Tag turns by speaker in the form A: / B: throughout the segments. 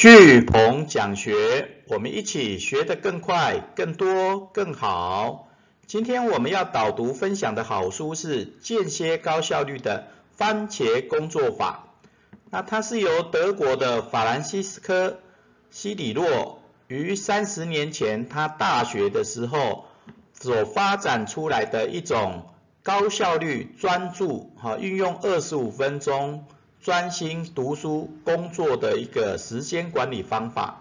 A: 巨鹏讲学，我们一起学得更快、更多、更好。今天我们要导读分享的好书是《间歇高效率的番茄工作法》。那它是由德国的法兰西斯科·西里洛于三十年前他大学的时候所发展出来的一种高效率、专注、哈运用二十五分钟。专心读书工作的一个时间管理方法。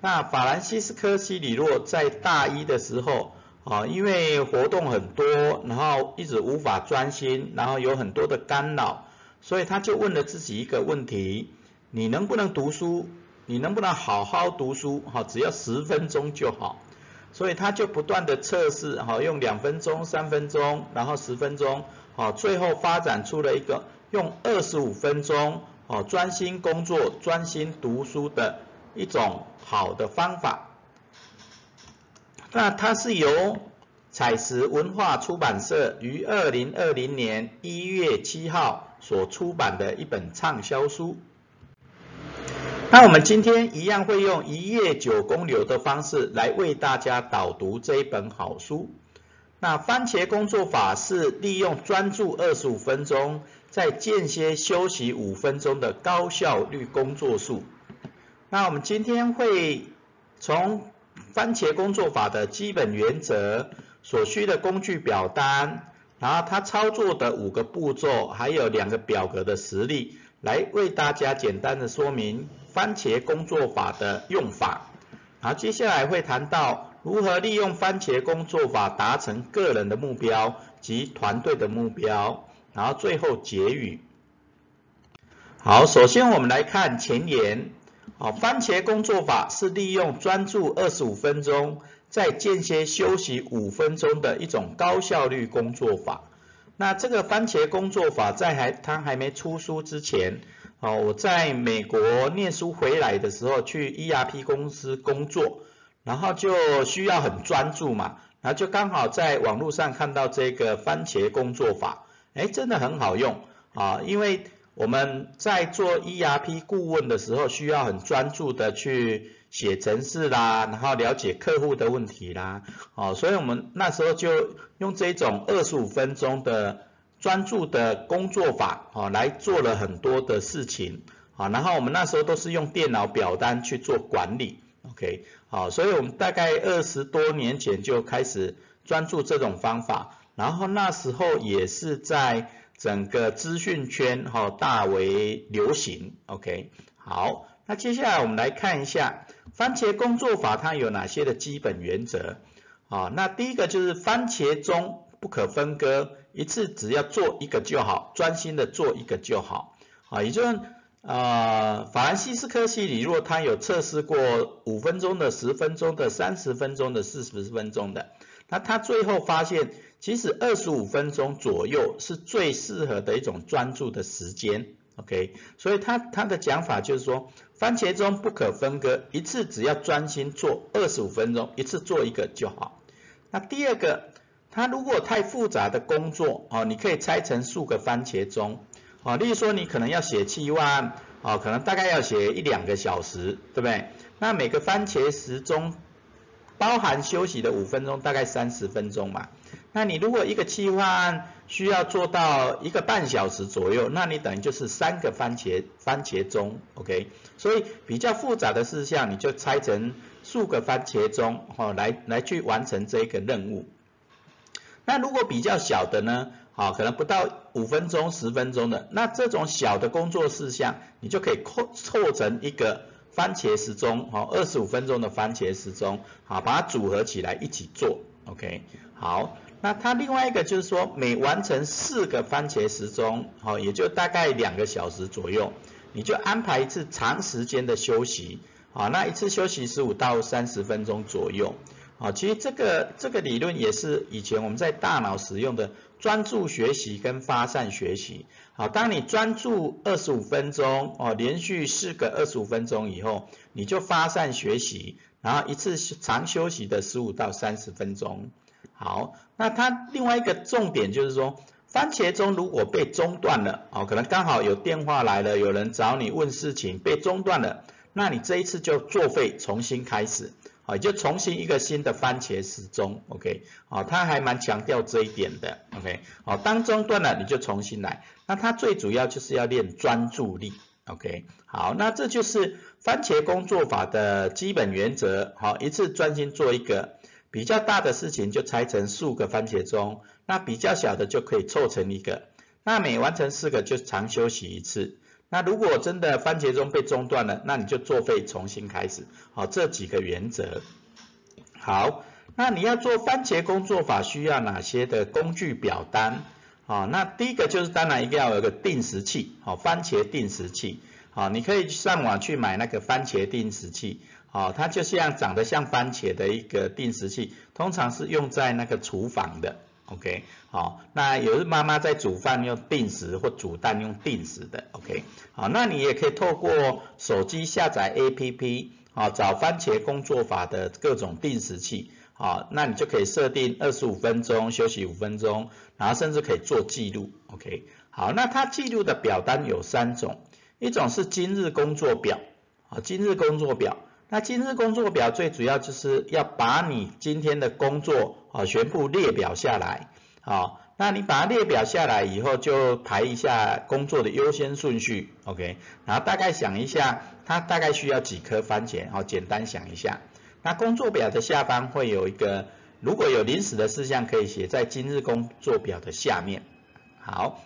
A: 那法兰西斯科·西里洛在大一的时候，啊，因为活动很多，然后一直无法专心，然后有很多的干扰，所以他就问了自己一个问题：你能不能读书？你能不能好好读书？哈，只要十分钟就好。所以他就不断的测试，哈，用两分钟、三分钟，然后十分钟，好，最后发展出了一个。用二十五分钟哦，专心工作、专心读书的一种好的方法。那它是由彩石文化出版社于二零二零年一月七号所出版的一本畅销书。那我们今天一样会用一页九公流的方式来为大家导读这一本好书。那番茄工作法是利用专注二十五分钟。在间歇休息五分钟的高效率工作术。那我们今天会从番茄工作法的基本原则、所需的工具表单，然后它操作的五个步骤，还有两个表格的实例，来为大家简单的说明番茄工作法的用法。然后接下来会谈到如何利用番茄工作法达成个人的目标及团队的目标。然后最后结语。好，首先我们来看前言。好，番茄工作法是利用专注二十五分钟，再间歇休息五分钟的一种高效率工作法。那这个番茄工作法在还它还没出书之前，哦，我在美国念书回来的时候去 ERP 公司工作，然后就需要很专注嘛，然后就刚好在网络上看到这个番茄工作法。哎，真的很好用啊！因为我们在做 ERP 顾问的时候，需要很专注的去写程式啦，然后了解客户的问题啦，哦，所以我们那时候就用这种二十五分钟的专注的工作法，哦，来做了很多的事情，啊，然后我们那时候都是用电脑表单去做管理，OK，好，所以我们大概二十多年前就开始专注这种方法。然后那时候也是在整个资讯圈哈大为流行，OK，好，那接下来我们来看一下番茄工作法它有哪些的基本原则啊？那第一个就是番茄钟不可分割，一次只要做一个就好，专心的做一个就好啊。也就是呃法兰西斯科西里若他有测试过五分钟的、十分钟的、三十分钟的、四十分钟的，那他最后发现。其实二十五分钟左右是最适合的一种专注的时间，OK，所以他他的讲法就是说，番茄钟不可分割，一次只要专心做二十五分钟，一次做一个就好。那第二个，他如果太复杂的工作，哦，你可以拆成数个番茄钟，哦，例如说你可能要写七万，哦，可能大概要写一两个小时，对不对？那每个番茄时钟包含休息的五分钟，大概三十分钟嘛。那你如果一个期案需要做到一个半小时左右，那你等于就是三个番茄番茄钟，OK？所以比较复杂的事项，你就拆成数个番茄钟，哦，来来去完成这个任务。那如果比较小的呢，好，可能不到五分钟、十分钟的，那这种小的工作事项，你就可以凑凑成一个番茄时钟，好，二十五分钟的番茄时钟，好，把它组合起来一起做，OK？好。那它另外一个就是说，每完成四个番茄时钟，好，也就大概两个小时左右，你就安排一次长时间的休息，好，那一次休息十五到三十分钟左右，好，其实这个这个理论也是以前我们在大脑使用的专注学习跟发散学习，好，当你专注二十五分钟，哦，连续四个二十五分钟以后，你就发散学习，然后一次长休息的十五到三十分钟。好，那它另外一个重点就是说，番茄钟如果被中断了，哦，可能刚好有电话来了，有人找你问事情被中断了，那你这一次就作废，重新开始，啊，就重新一个新的番茄时钟，OK，啊，他还蛮强调这一点的，OK，好，当中断了你就重新来，那它最主要就是要练专注力，OK，好，那这就是番茄工作法的基本原则，好，一次专心做一个。比较大的事情就拆成数个番茄钟，那比较小的就可以凑成一个，那每完成四个就长休息一次。那如果真的番茄钟被中断了，那你就作废重新开始。好，这几个原则。好，那你要做番茄工作法需要哪些的工具表单？好，那第一个就是当然一定要有个定时器，好，番茄定时器。好，你可以上网去买那个番茄定时器。哦，它就像长得像番茄的一个定时器，通常是用在那个厨房的，OK，好，那有的妈妈在煮饭用定时或煮蛋用定时的，OK，好，那你也可以透过手机下载 APP，啊，找番茄工作法的各种定时器，好，那你就可以设定二十五分钟休息五分钟，然后甚至可以做记录，OK，好，那它记录的表单有三种，一种是今日工作表，啊，今日工作表。那今日工作表最主要就是要把你今天的工作啊全部列表下来，好，那你把它列表下来以后，就排一下工作的优先顺序，OK，然后大概想一下，它大概需要几颗番茄，好，简单想一下。那工作表的下方会有一个，如果有临时的事项，可以写在今日工作表的下面。好，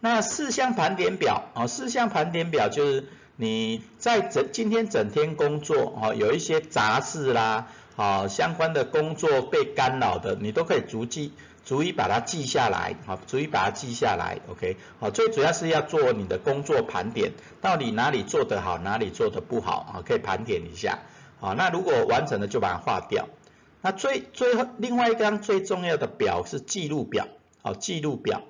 A: 那事项盘点表，哦，事项盘点表就是。你在整今天整天工作哦，有一些杂事啦，啊相关的工作被干扰的，你都可以逐记逐一把它记下来，好，逐一把它记下来，OK，好，最主要是要做你的工作盘点，到底哪里做得好，哪里做得不好，啊，可以盘点一下，好，那如果完成了就把它划掉。那最最后另外一张最重要的表是记录表，好，记录表。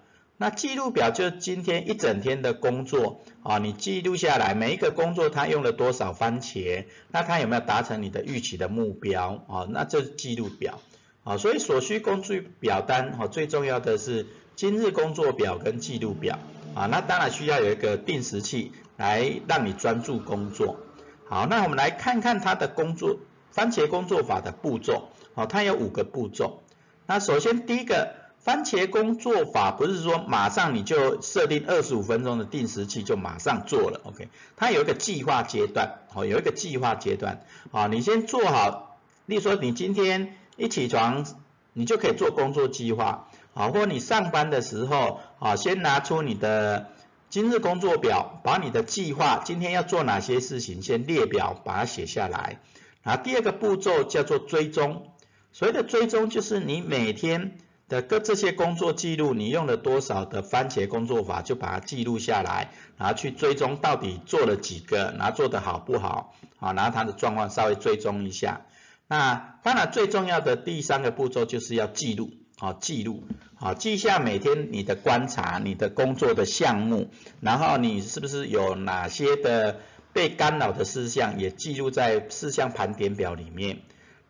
A: 那记录表就是今天一整天的工作啊，你记录下来每一个工作它用了多少番茄，那它有没有达成你的预期的目标啊？那这是记录表啊，所以所需工具表单哈，最重要的是今日工作表跟记录表啊，那当然需要有一个定时器来让你专注工作。好，那我们来看看它的工作番茄工作法的步骤，好，它有五个步骤。那首先第一个。番茄工作法不是说马上你就设定二十五分钟的定时器就马上做了，OK？它有一个计划阶段，哦，有一个计划阶段，啊，你先做好，例如说你今天一起床，你就可以做工作计划，啊，或你上班的时候，啊，先拿出你的今日工作表，把你的计划今天要做哪些事情先列表，把它写下来。啊，第二个步骤叫做追踪，所谓的追踪就是你每天。的各这些工作记录，你用了多少的番茄工作法，就把它记录下来，然后去追踪到底做了几个，然后做的好不好，啊，然后它的状况稍微追踪一下。那当然最重要的第三个步骤就是要记录，啊，记录，啊，记下每天你的观察，你的工作的项目，然后你是不是有哪些的被干扰的事项，也记录在事项盘点表里面。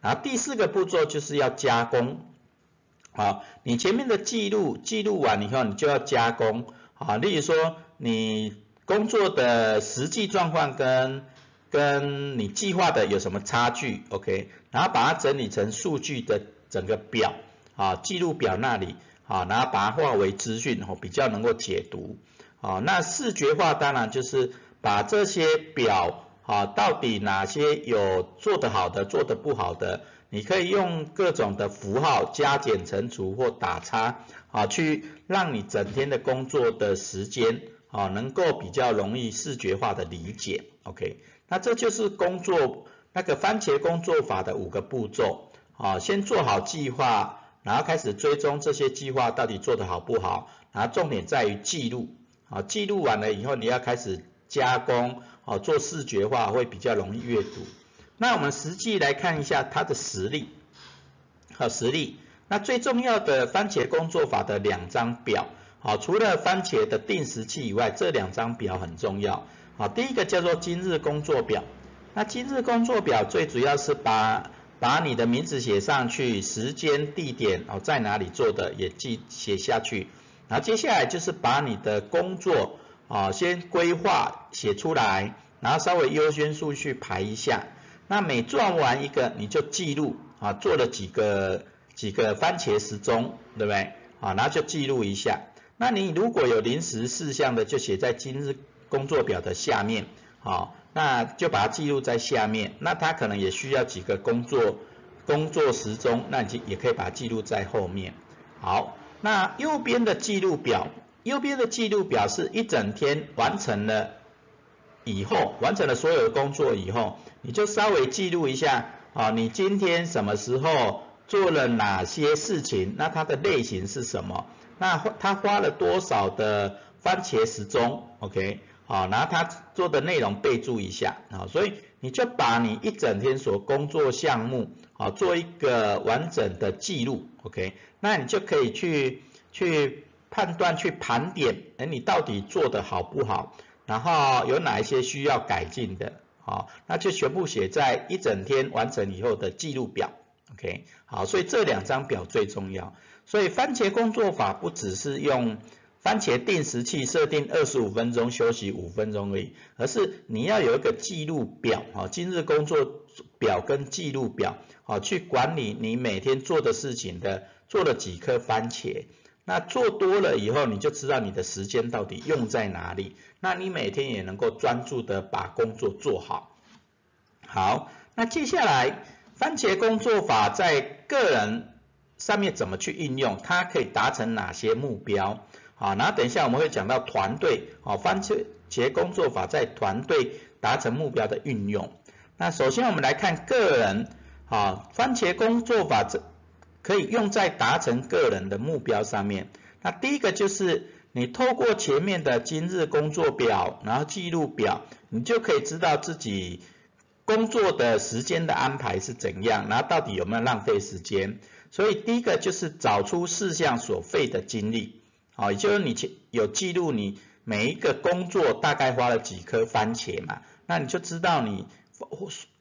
A: 然后第四个步骤就是要加工。好，你前面的记录记录完以后，你就要加工。好，例如说你工作的实际状况跟跟你计划的有什么差距，OK？然后把它整理成数据的整个表，啊，记录表那里，啊，然后把它化为资讯，哦，比较能够解读。啊，那视觉化当然就是把这些表，啊，到底哪些有做得好的，做得不好的。你可以用各种的符号加减乘除或打叉，啊，去让你整天的工作的时间，啊，能够比较容易视觉化的理解，OK？那这就是工作那个番茄工作法的五个步骤，啊，先做好计划，然后开始追踪这些计划到底做得好不好，然后重点在于记录，啊，记录完了以后你要开始加工，啊，做视觉化会比较容易阅读。那我们实际来看一下它的实例，和实例。那最重要的番茄工作法的两张表，好，除了番茄的定时器以外，这两张表很重要。好，第一个叫做今日工作表。那今日工作表最主要是把把你的名字写上去，时间、地点哦，在哪里做的也记写下去。然后接下来就是把你的工作啊先规划写出来。然后稍微优先顺序排一下。那每做完一个，你就记录啊，做了几个几个番茄时钟，对不对？啊，然后就记录一下。那你如果有临时事项的，就写在今日工作表的下面，好，那就把它记录在下面。那它可能也需要几个工作工作时钟，那你也可以把它记录在后面。好，那右边的记录表，右边的记录表是一整天完成了以后，完成了所有的工作以后，你就稍微记录一下，啊，你今天什么时候做了哪些事情？那它的类型是什么？那花他花了多少的番茄时钟？OK，好，然后他做的内容备注一下，啊，所以你就把你一整天所工作项目，啊，做一个完整的记录，OK，那你就可以去去判断、去盘点，哎，你到底做的好不好？然后有哪一些需要改进的，好，那就全部写在一整天完成以后的记录表，OK，好，所以这两张表最重要。所以番茄工作法不只是用番茄定时器设定二十五分钟休息五分钟而已，而是你要有一个记录表啊，今日工作表跟记录表啊，去管理你每天做的事情的做了几颗番茄，那做多了以后你就知道你的时间到底用在哪里，那你每天也能够专注的把工作做好。好，那接下来番茄工作法在个人。上面怎么去应用？它可以达成哪些目标？好，然后等一下我们会讲到团队，好，番茄工作法在团队达成目标的运用。那首先我们来看个人，好，番茄工作法这可以用在达成个人的目标上面。那第一个就是你透过前面的今日工作表，然后记录表，你就可以知道自己工作的时间的安排是怎样，然后到底有没有浪费时间。所以第一个就是找出事项所费的精力，好，也就是你有记录你每一个工作大概花了几颗番茄嘛，那你就知道你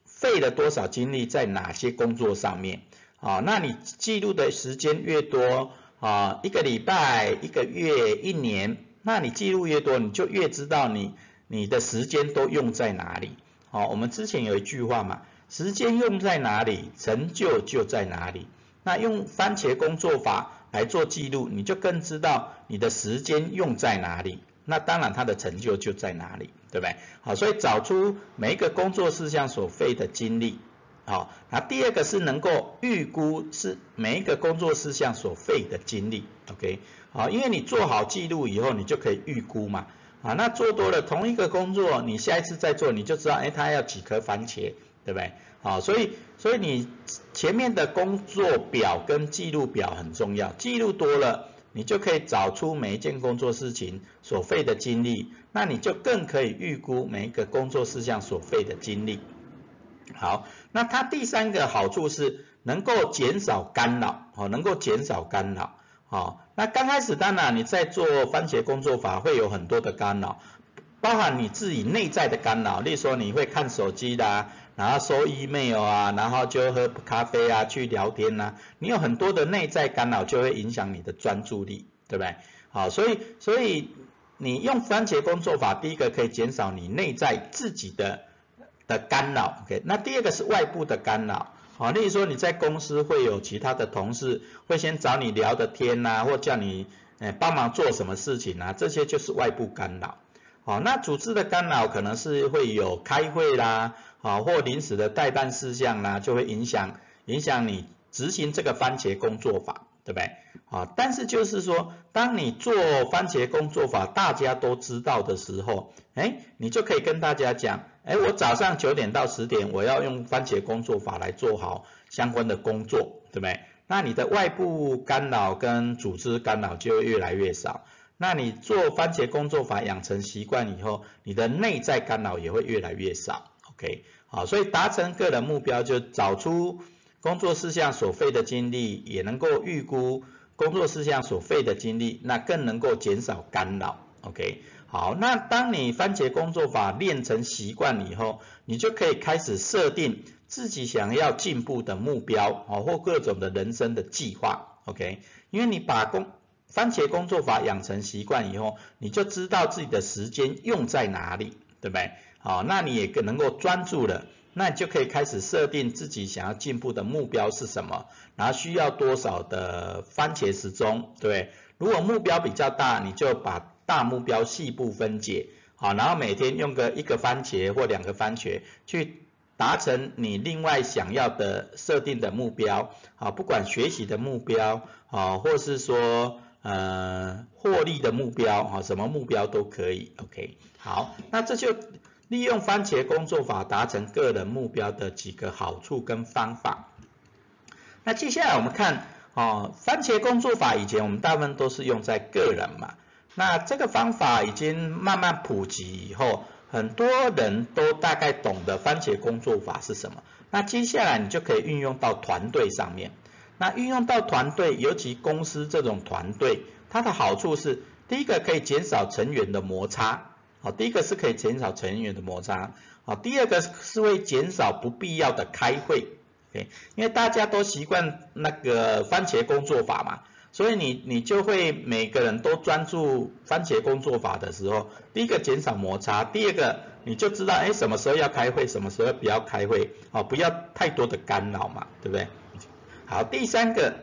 A: 费了多少精力在哪些工作上面，啊，那你记录的时间越多，啊，一个礼拜、一个月、一年，那你记录越多，你就越知道你你的时间都用在哪里，好，我们之前有一句话嘛，时间用在哪里，成就就在哪里。那用番茄工作法来做记录，你就更知道你的时间用在哪里，那当然它的成就就在哪里，对不对？好，所以找出每一个工作事项所费的精力，好，那第二个是能够预估是每一个工作事项所费的精力，OK，好，因为你做好记录以后，你就可以预估嘛，啊，那做多了同一个工作，你下一次再做，你就知道，哎，它要几颗番茄，对不对？好，所以所以你前面的工作表跟记录表很重要，记录多了，你就可以找出每一件工作事情所费的精力，那你就更可以预估每一个工作事项所费的精力。好，那它第三个好处是能够减少干扰，哦，能够减少干扰。好，那刚开始当然你在做番茄工作法会有很多的干扰，包含你自己内在的干扰，例如说你会看手机的。然后收 email 啊，然后就喝咖啡啊，去聊天呐，你有很多的内在干扰，就会影响你的专注力，对不对？好，所以所以你用番茄工作法，第一个可以减少你内在自己的的干扰，OK？那第二个是外部的干扰，好，例如说你在公司会有其他的同事会先找你聊的天呐，或叫你诶帮忙做什么事情啊，这些就是外部干扰。好，那组织的干扰可能是会有开会啦。好，或临时的代办事项啦，就会影响影响你执行这个番茄工作法，对不对？好，但是就是说，当你做番茄工作法，大家都知道的时候，哎，你就可以跟大家讲，哎，我早上九点到十点，我要用番茄工作法来做好相关的工作，对不对？那你的外部干扰跟组织干扰就会越来越少，那你做番茄工作法养成习惯以后，你的内在干扰也会越来越少。OK，好，所以达成个人目标，就找出工作事项所费的精力，也能够预估工作事项所费的精力，那更能够减少干扰。OK，好，那当你番茄工作法练成习惯以后，你就可以开始设定自己想要进步的目标，哦，或各种的人生的计划。OK，因为你把工番茄工作法养成习惯以后，你就知道自己的时间用在哪里，对不对？好，那你也能够专注了，那你就可以开始设定自己想要进步的目标是什么，然后需要多少的番茄时钟，对，如果目标比较大，你就把大目标细部分解，好，然后每天用个一个番茄或两个番茄去达成你另外想要的设定的目标，啊，不管学习的目标，啊，或是说呃获利的目标，啊，什么目标都可以，OK，好，那这就。利用番茄工作法达成个人目标的几个好处跟方法。那接下来我们看哦，番茄工作法以前我们大部分都是用在个人嘛。那这个方法已经慢慢普及以后，很多人都大概懂得番茄工作法是什么。那接下来你就可以运用到团队上面。那运用到团队，尤其公司这种团队，它的好处是，第一个可以减少成员的摩擦。好，第一个是可以减少成员的摩擦，好，第二个是会减少不必要的开会，OK，因为大家都习惯那个番茄工作法嘛，所以你你就会每个人都专注番茄工作法的时候，第一个减少摩擦，第二个你就知道哎什么时候要开会，什么时候不要开会，哦，不要太多的干扰嘛，对不对？好，第三个，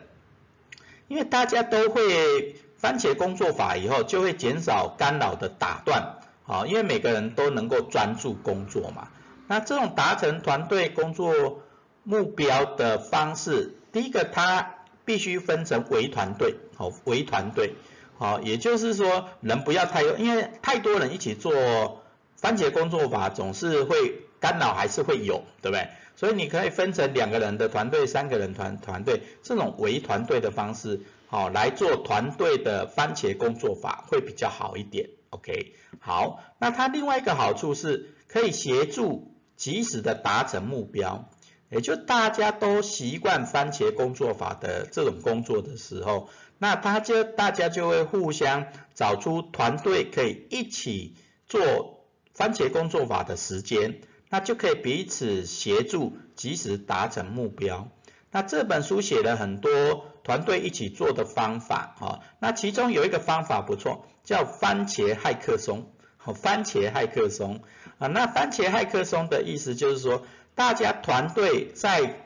A: 因为大家都会番茄工作法以后，就会减少干扰的打断。好，因为每个人都能够专注工作嘛。那这种达成团队工作目标的方式，第一个它必须分成为团队，好，为团队，好，也就是说人不要太多，因为太多人一起做番茄工作法，总是会干扰还是会有，对不对？所以你可以分成两个人的团队、三个人团团队，这种为团队的方式，好来做团队的番茄工作法会比较好一点。OK，好，那它另外一个好处是可以协助及时的达成目标，也就大家都习惯番茄工作法的这种工作的时候，那他就大家就会互相找出团队可以一起做番茄工作法的时间，那就可以彼此协助及时达成目标。那这本书写了很多团队一起做的方法啊，那其中有一个方法不错，叫番茄骇客松。好，番茄骇客松啊，那番茄骇客松的意思就是说，大家团队在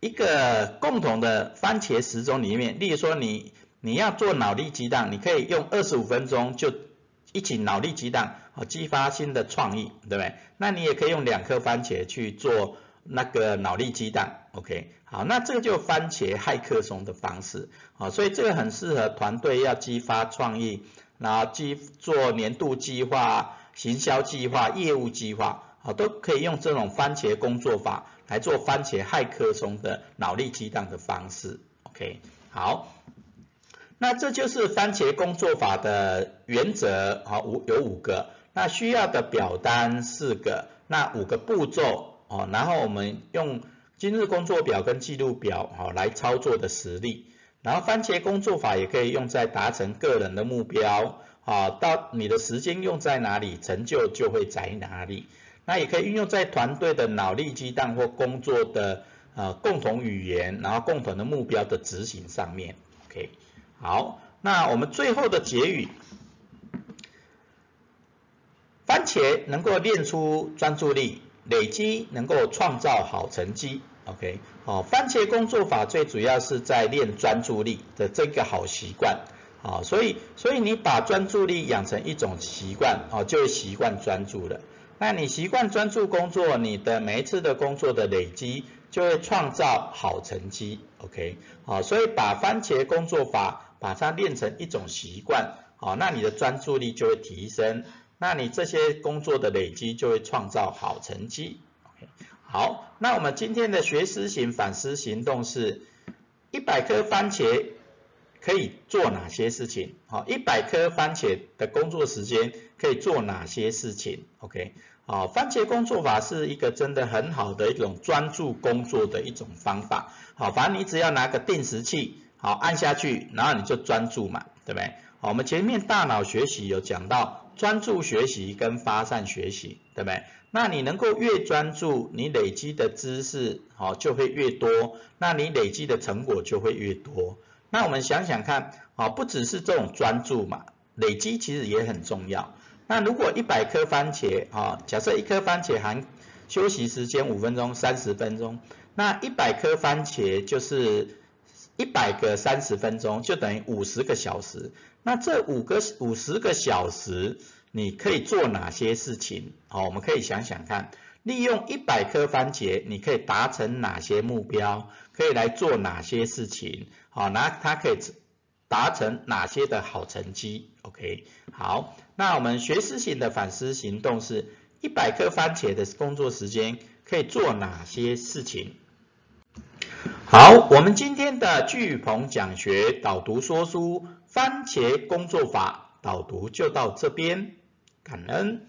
A: 一个共同的番茄时钟里面，例如说你你要做脑力激荡，你可以用二十五分钟就一起脑力激荡，好，激发新的创意，对不对？那你也可以用两颗番茄去做。那个脑力激荡，OK，好，那这个就番茄骇客松的方式，好，所以这个很适合团队要激发创意，然后激做年度计划、行销计划、业务计划，好，都可以用这种番茄工作法来做番茄骇客松的脑力激荡的方式，OK，好，那这就是番茄工作法的原则，好，五有五个，那需要的表单四个，那五个步骤。哦，然后我们用今日工作表跟记录表，好来操作的实例。然后番茄工作法也可以用在达成个人的目标，好，到你的时间用在哪里，成就就会在哪里。那也可以运用在团队的脑力激荡或工作的呃共同语言，然后共同的目标的执行上面。OK，好，那我们最后的结语，番茄能够练出专注力。累积能够创造好成绩，OK，好，番茄工作法最主要是在练专注力的这个好习惯，好，所以所以你把专注力养成一种习惯，哦，就会习惯专注了。那你习惯专注工作，你的每一次的工作的累积就会创造好成绩，OK，好，所以把番茄工作法把它练成一种习惯，好，那你的专注力就会提升。那你这些工作的累积就会创造好成绩。OK，好，那我们今天的学思行反思行动是一百颗番茄可以做哪些事情？好，一百颗番茄的工作时间可以做哪些事情？OK，好，番茄工作法是一个真的很好的一种专注工作的一种方法。好，反正你只要拿个定时器，好按下去，然后你就专注嘛，对不对？好，我们前面大脑学习有讲到。专注学习跟发散学习，对不对？那你能够越专注，你累积的知识好就会越多，那你累积的成果就会越多。那我们想想看，啊，不只是这种专注嘛，累积其实也很重要。那如果一百颗番茄啊，假设一颗番茄含休息时间五分钟、三十分钟，那一百颗番茄就是一百个三十分钟，就等于五十个小时。那这五个五十个小时，你可以做哪些事情？好，我们可以想想看，利用一百颗番茄，你可以达成哪些目标？可以来做哪些事情？好，那它可以达成哪些的好成绩？OK，好，那我们学思型的反思行动是一百颗番茄的工作时间可以做哪些事情？好，我们今天的巨鹏讲学导读说书番茄工作法导读就到这边，感恩。